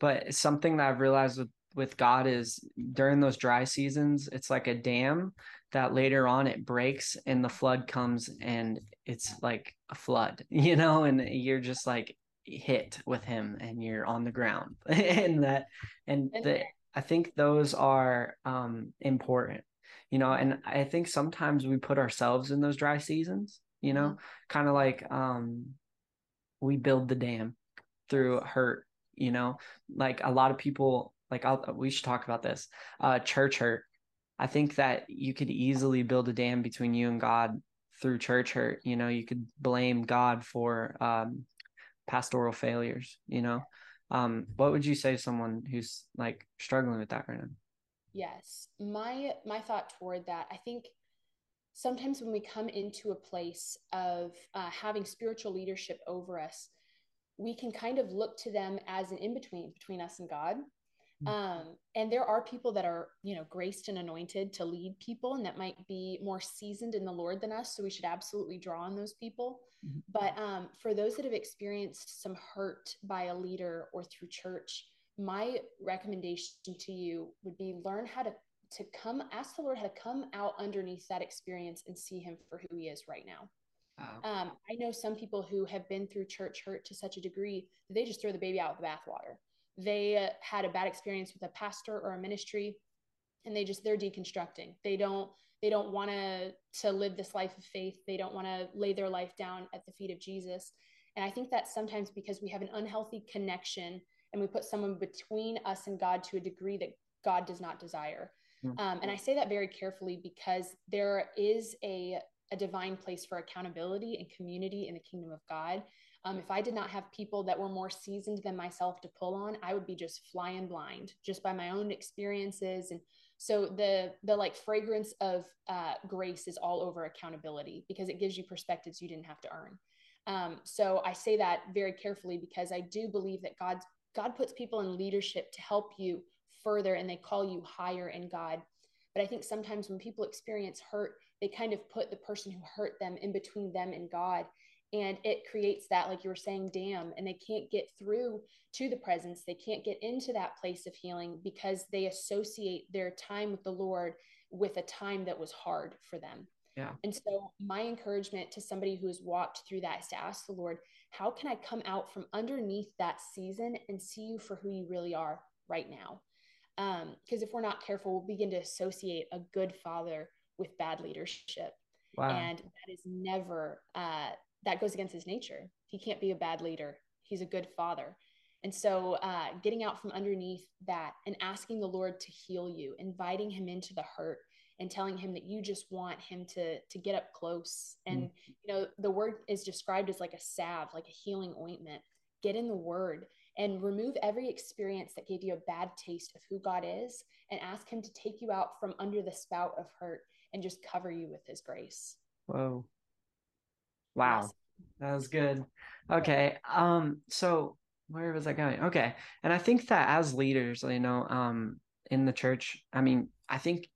but something that i've realized with with god is during those dry seasons it's like a dam that later on it breaks and the flood comes and it's like a flood you know and you're just like hit with him and you're on the ground. And that and the, i think those are um important you know and i think sometimes we put ourselves in those dry seasons you know mm-hmm. kind of like um we build the dam through hurt you know like a lot of people like I'll, we should talk about this uh church hurt. I think that you could easily build a dam between you and god through church hurt you know you could blame god for um pastoral failures you know um what would you say to someone who's like struggling with that right now Yes. My my thought toward that, I think sometimes when we come into a place of uh, having spiritual leadership over us, we can kind of look to them as an in between between us and God. Mm-hmm. Um, and there are people that are, you know, graced and anointed to lead people, and that might be more seasoned in the Lord than us. So we should absolutely draw on those people. Mm-hmm. But um, for those that have experienced some hurt by a leader or through church, my recommendation to you would be learn how to to come ask the lord how to come out underneath that experience and see him for who he is right now um, i know some people who have been through church hurt to such a degree that they just throw the baby out with the bathwater they uh, had a bad experience with a pastor or a ministry and they just they're deconstructing they don't they don't want to to live this life of faith they don't want to lay their life down at the feet of jesus and i think that sometimes because we have an unhealthy connection and we put someone between us and God to a degree that God does not desire. Mm-hmm. Um, and I say that very carefully because there is a, a divine place for accountability and community in the kingdom of God. Um, if I did not have people that were more seasoned than myself to pull on, I would be just flying blind just by my own experiences. And so the the like fragrance of uh, grace is all over accountability because it gives you perspectives you didn't have to earn. Um, so I say that very carefully because I do believe that God's God puts people in leadership to help you further and they call you higher in God. But I think sometimes when people experience hurt, they kind of put the person who hurt them in between them and God. And it creates that, like you were saying, dam, and they can't get through to the presence. They can't get into that place of healing because they associate their time with the Lord with a time that was hard for them. Yeah. And so, my encouragement to somebody who has walked through that is to ask the Lord, how can I come out from underneath that season and see you for who you really are right now? Because um, if we're not careful, we'll begin to associate a good father with bad leadership. Wow. And that is never, uh, that goes against his nature. He can't be a bad leader, he's a good father. And so, uh, getting out from underneath that and asking the Lord to heal you, inviting Him into the hurt, and telling Him that you just want Him to to get up close. And mm. you know, the word is described as like a salve, like a healing ointment. Get in the Word and remove every experience that gave you a bad taste of who God is, and ask Him to take you out from under the spout of hurt and just cover you with His grace. Whoa! Wow, yes. that was good. Okay, um, so where was I going? Okay. And I think that as leaders, you know, um, in the church, I mean, I think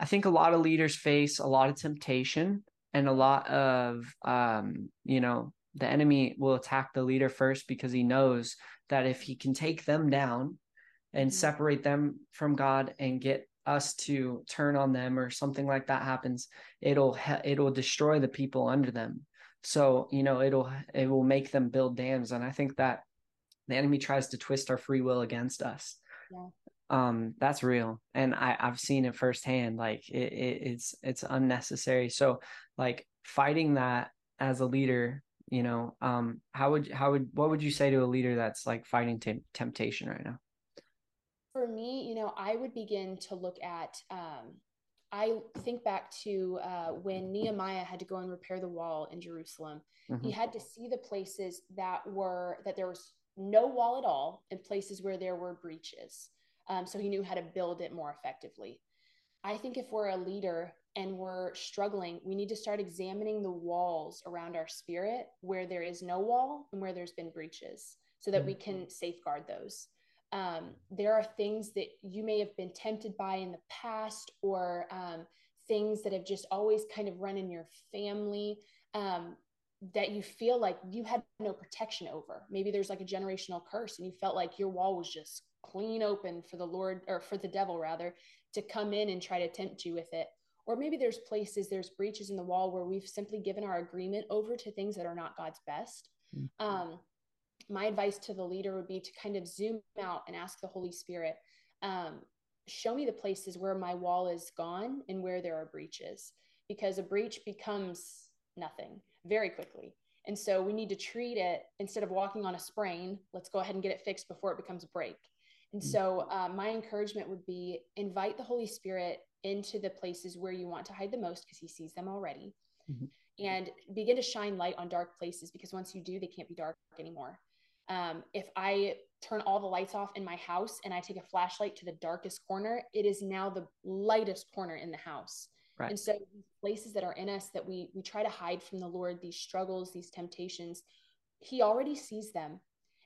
I think a lot of leaders face a lot of temptation and a lot of um, you know, the enemy will attack the leader first because he knows that if he can take them down and mm-hmm. separate them from God and get us to turn on them or something like that happens, it'll it'll destroy the people under them. So you know it'll it will make them build dams and i think that the enemy tries to twist our free will against us. Yeah. um that's real and i i've seen it firsthand like it, it it's it's unnecessary. So like fighting that as a leader you know um how would how would what would you say to a leader that's like fighting t- temptation right now for me you know i would begin to look at um I think back to uh, when Nehemiah had to go and repair the wall in Jerusalem. Mm-hmm. He had to see the places that were that there was no wall at all, and places where there were breaches. Um, so he knew how to build it more effectively. I think if we're a leader and we're struggling, we need to start examining the walls around our spirit where there is no wall and where there's been breaches, so that mm-hmm. we can safeguard those um, there are things that you may have been tempted by in the past or um, things that have just always kind of run in your family um, that you feel like you had no protection over. Maybe there's like a generational curse and you felt like your wall was just clean open for the lord or for the devil rather to come in and try to tempt you with it. Or maybe there's places there's breaches in the wall where we've simply given our agreement over to things that are not god's best. Mm-hmm. um, my advice to the leader would be to kind of zoom out and ask the Holy Spirit, um, show me the places where my wall is gone and where there are breaches, because a breach becomes nothing very quickly. And so we need to treat it instead of walking on a sprain, let's go ahead and get it fixed before it becomes a break. And mm-hmm. so, uh, my encouragement would be invite the Holy Spirit into the places where you want to hide the most because He sees them already. Mm-hmm. And begin to shine light on dark places because once you do, they can't be dark anymore. Um, if I turn all the lights off in my house and I take a flashlight to the darkest corner, it is now the lightest corner in the house. Right. And so places that are in us that we we try to hide from the Lord, these struggles, these temptations, he already sees them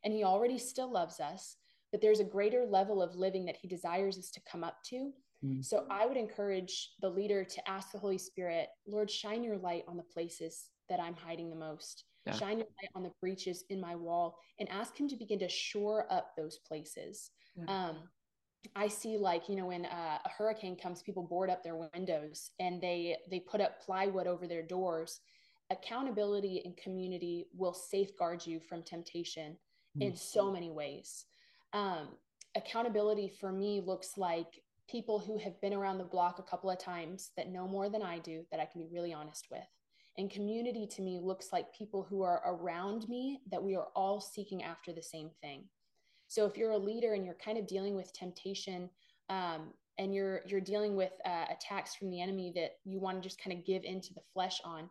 and he already still loves us, but there's a greater level of living that he desires us to come up to. Mm. So I would encourage the leader to ask the Holy Spirit, Lord, shine your light on the places that I'm hiding the most yeah. shine your light on the breaches in my wall and ask him to begin to shore up those places yeah. um, i see like you know when uh, a hurricane comes people board up their windows and they they put up plywood over their doors accountability and community will safeguard you from temptation mm. in so many ways um, accountability for me looks like people who have been around the block a couple of times that know more than i do that i can be really honest with and community to me looks like people who are around me that we are all seeking after the same thing. So if you're a leader and you're kind of dealing with temptation um, and you're you're dealing with uh, attacks from the enemy that you want to just kind of give into the flesh on,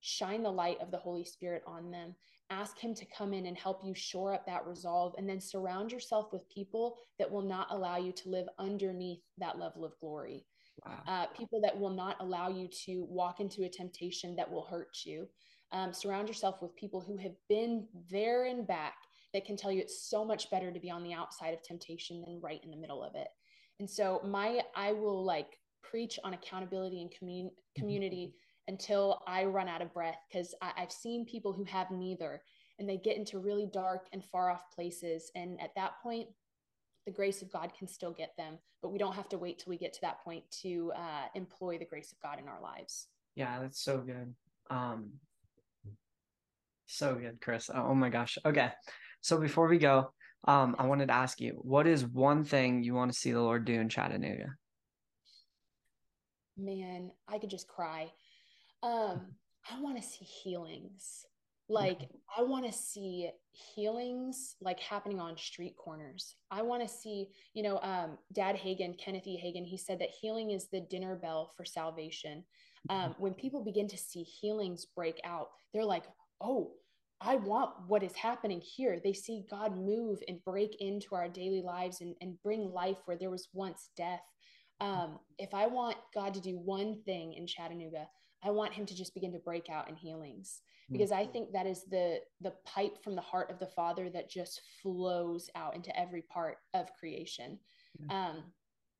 shine the light of the Holy Spirit on them. Ask Him to come in and help you shore up that resolve, and then surround yourself with people that will not allow you to live underneath that level of glory. Wow. Uh, people that will not allow you to walk into a temptation that will hurt you. Um, surround yourself with people who have been there and back that can tell you it's so much better to be on the outside of temptation than right in the middle of it. And so my I will like preach on accountability and commun- mm-hmm. community mm-hmm. Until I run out of breath because I've seen people who have neither and they get into really dark and far off places. And at that point, the grace of God can still get them, but we don't have to wait till we get to that point to uh, employ the grace of God in our lives. Yeah, that's so good. Um, so good, Chris. Oh my gosh. Okay. So before we go, um, I wanted to ask you, what is one thing you want to see the Lord do in Chattanooga? Man, I could just cry. Um, I want to see healings. Like I want to see healings like happening on street corners. I want to see, you know, um, Dad Hagin, Kenneth E. Hagin, he said that healing is the dinner bell for salvation. Um, when people begin to see healings break out, they're like, oh, I want what is happening here. They see God move and break into our daily lives and, and bring life where there was once death. Um, if I want God to do one thing in Chattanooga, I want him to just begin to break out in healings because I think that is the the pipe from the heart of the Father that just flows out into every part of creation. Um,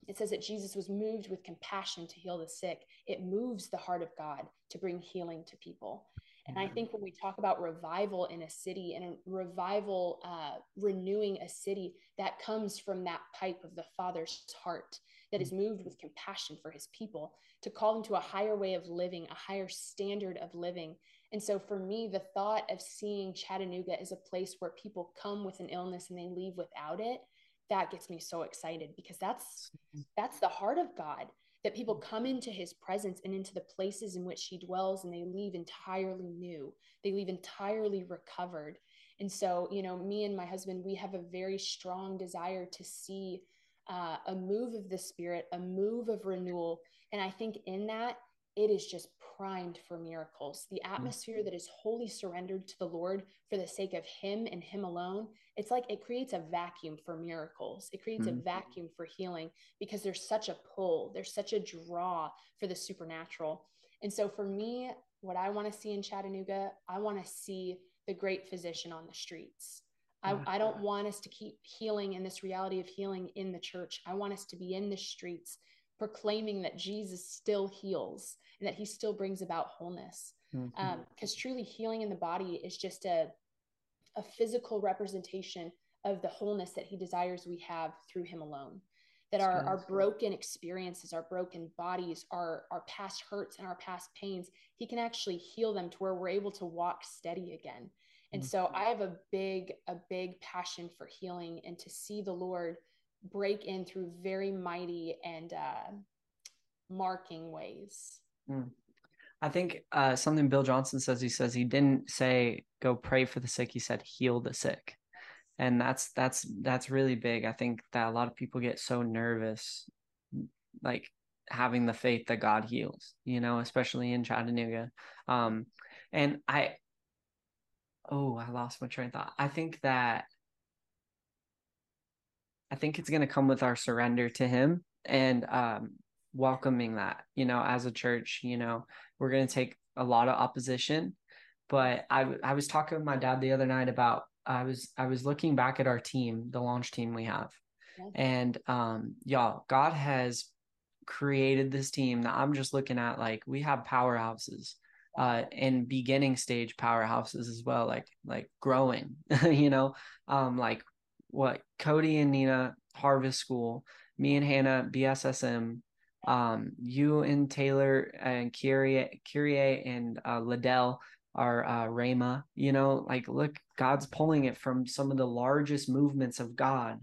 it says that Jesus was moved with compassion to heal the sick. It moves the heart of God to bring healing to people. And I think when we talk about revival in a city and a revival uh, renewing a city, that comes from that pipe of the Father's heart that hmm. is moved with compassion for his people to call them to a higher way of living, a higher standard of living. And so for me, the thought of seeing Chattanooga as a place where people come with an illness and they leave without it, that gets me so excited because that's hmm. that's the heart of God that people hmm. come into his presence and into the places in which he dwells and they leave entirely new. They leave entirely recovered. And so, you know, me and my husband, we have a very strong desire to see uh, a move of the spirit, a move of renewal. And I think in that, it is just primed for miracles. The mm. atmosphere that is wholly surrendered to the Lord for the sake of Him and Him alone, it's like it creates a vacuum for miracles. It creates mm-hmm. a vacuum for healing because there's such a pull, there's such a draw for the supernatural. And so for me, what I want to see in Chattanooga, I want to see the great physician on the streets. I, I don't want us to keep healing in this reality of healing in the church. I want us to be in the streets proclaiming that Jesus still heals and that he still brings about wholeness. Because mm-hmm. um, truly, healing in the body is just a, a physical representation of the wholeness that he desires we have through him alone. That our, our broken experiences, our broken bodies, our, our past hurts and our past pains, he can actually heal them to where we're able to walk steady again. And so mm-hmm. I have a big, a big passion for healing and to see the Lord break in through very mighty and uh, marking ways. Mm. I think uh, something Bill Johnson says. He says he didn't say go pray for the sick. He said heal the sick, and that's that's that's really big. I think that a lot of people get so nervous, like having the faith that God heals. You know, especially in Chattanooga. Um, and I oh, I lost my train of thought. I think that I think it's going to come with our surrender to Him and um, welcoming that. You know, as a church, you know, we're going to take a lot of opposition. But I I was talking with my dad the other night about I was I was looking back at our team, the launch team we have, and um, y'all, God has created this team that I'm just looking at like we have powerhouses uh in beginning stage powerhouses as well like like growing you know? Um like what cody and nina harvest school me and hannah bssm um you and taylor and kyrie kyrie and uh liddell are uh rama you know? Like look god's pulling it from some of the largest movements of god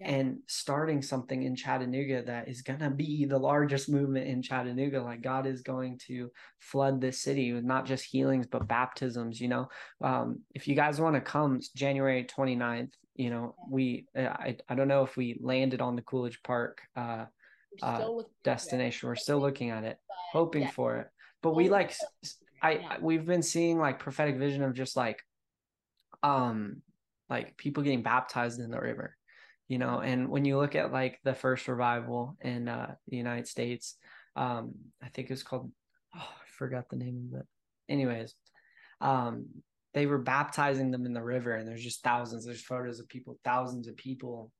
and starting something in Chattanooga that is going to be the largest movement in Chattanooga. Like God is going to flood this city with not just healings, but baptisms. You know, um, if you guys want to come January 29th, you know, we, uh, I, I don't know if we landed on the Coolidge Park uh, uh, destination. We're still looking at it, hoping yeah. for it. But we like, I, we've been seeing like prophetic vision of just like, um, like people getting baptized in the river you know and when you look at like the first revival in uh, the united states um i think it was called oh, i forgot the name of it. Anyways um they were baptizing them in the river and there's just thousands there's photos of people thousands of people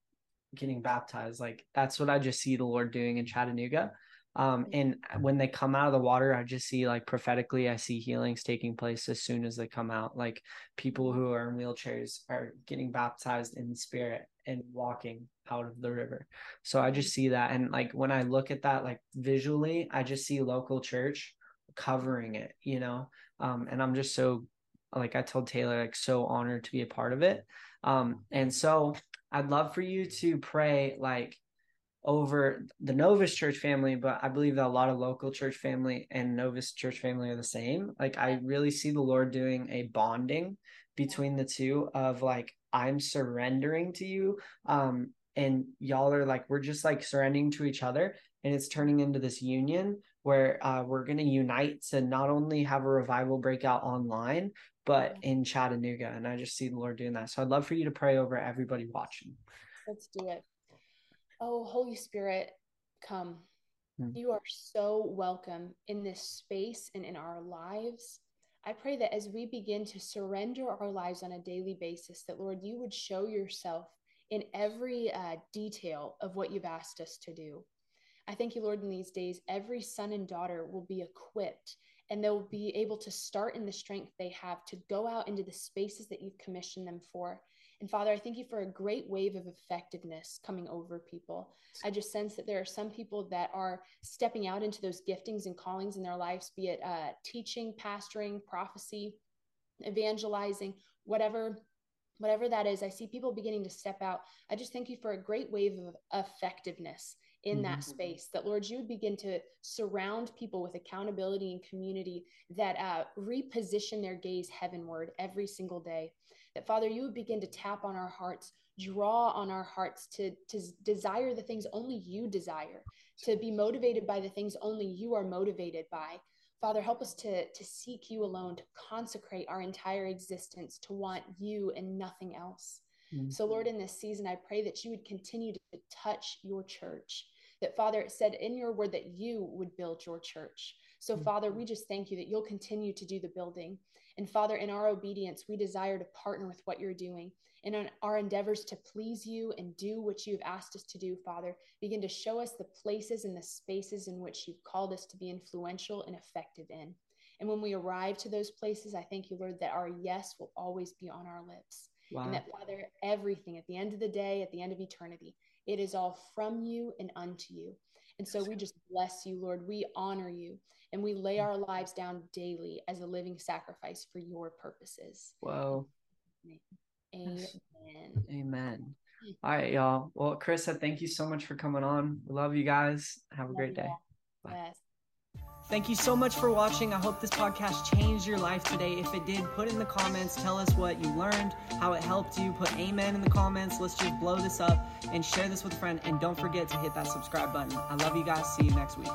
getting baptized. Like that's what i just see the lord doing in chattanooga. Um and when they come out of the water i just see like prophetically i see healings taking place as soon as they come out. Like people who are in wheelchairs are getting baptized in the spirit and walking out of the river. So I just see that. And like when I look at that, like visually, I just see local church covering it, you know? Um, and I'm just so, like I told Taylor, like so honored to be a part of it. Um, and so I'd love for you to pray like over the Novus church family, but I believe that a lot of local church family and Novus church family are the same. Like I really see the Lord doing a bonding between the two of like I'm surrendering to you um and y'all are like we're just like surrendering to each other and it's turning into this union where uh, we're going to unite to not only have a revival breakout online but in Chattanooga and I just see the Lord doing that. So I'd love for you to pray over everybody watching. Let's do it. Oh, Holy Spirit, come. Hmm. You are so welcome in this space and in our lives. I pray that as we begin to surrender our lives on a daily basis, that Lord, you would show yourself in every uh, detail of what you've asked us to do. I thank you, Lord, in these days, every son and daughter will be equipped and they'll be able to start in the strength they have to go out into the spaces that you've commissioned them for and Father, I thank you for a great wave of effectiveness coming over people. I just sense that there are some people that are stepping out into those giftings and callings in their lives, be it uh, teaching, pastoring, prophecy, evangelizing, whatever whatever that is i see people beginning to step out i just thank you for a great wave of effectiveness in mm-hmm. that space that lord you would begin to surround people with accountability and community that uh, reposition their gaze heavenward every single day that Father, you would begin to tap on our hearts, draw on our hearts to, to desire the things only you desire, to be motivated by the things only you are motivated by. Father, help us to, to seek you alone, to consecrate our entire existence, to want you and nothing else. Mm-hmm. So, Lord, in this season, I pray that you would continue to touch your church. That, Father, it said in your word that you would build your church. So, mm-hmm. Father, we just thank you that you'll continue to do the building. And Father, in our obedience, we desire to partner with what you're doing. And in our endeavors to please you and do what you've asked us to do, Father, begin to show us the places and the spaces in which you've called us to be influential and effective in. And when we arrive to those places, I thank you, Lord, that our yes will always be on our lips. Wow. And that, Father, everything at the end of the day, at the end of eternity, it is all from you and unto you. And so we just bless you, Lord. We honor you and we lay our lives down daily as a living sacrifice for your purposes. Whoa. Amen. Amen. Mm. All right, y'all. Well, Chris, thank you so much for coming on. We love you guys. Have a love great day. Bye. Yes. Thank you so much for watching. I hope this podcast changed your life today. If it did, put in the comments, tell us what you learned, how it helped you. Put amen in the comments. Let's just blow this up and share this with a friend. And don't forget to hit that subscribe button. I love you guys. See you next week.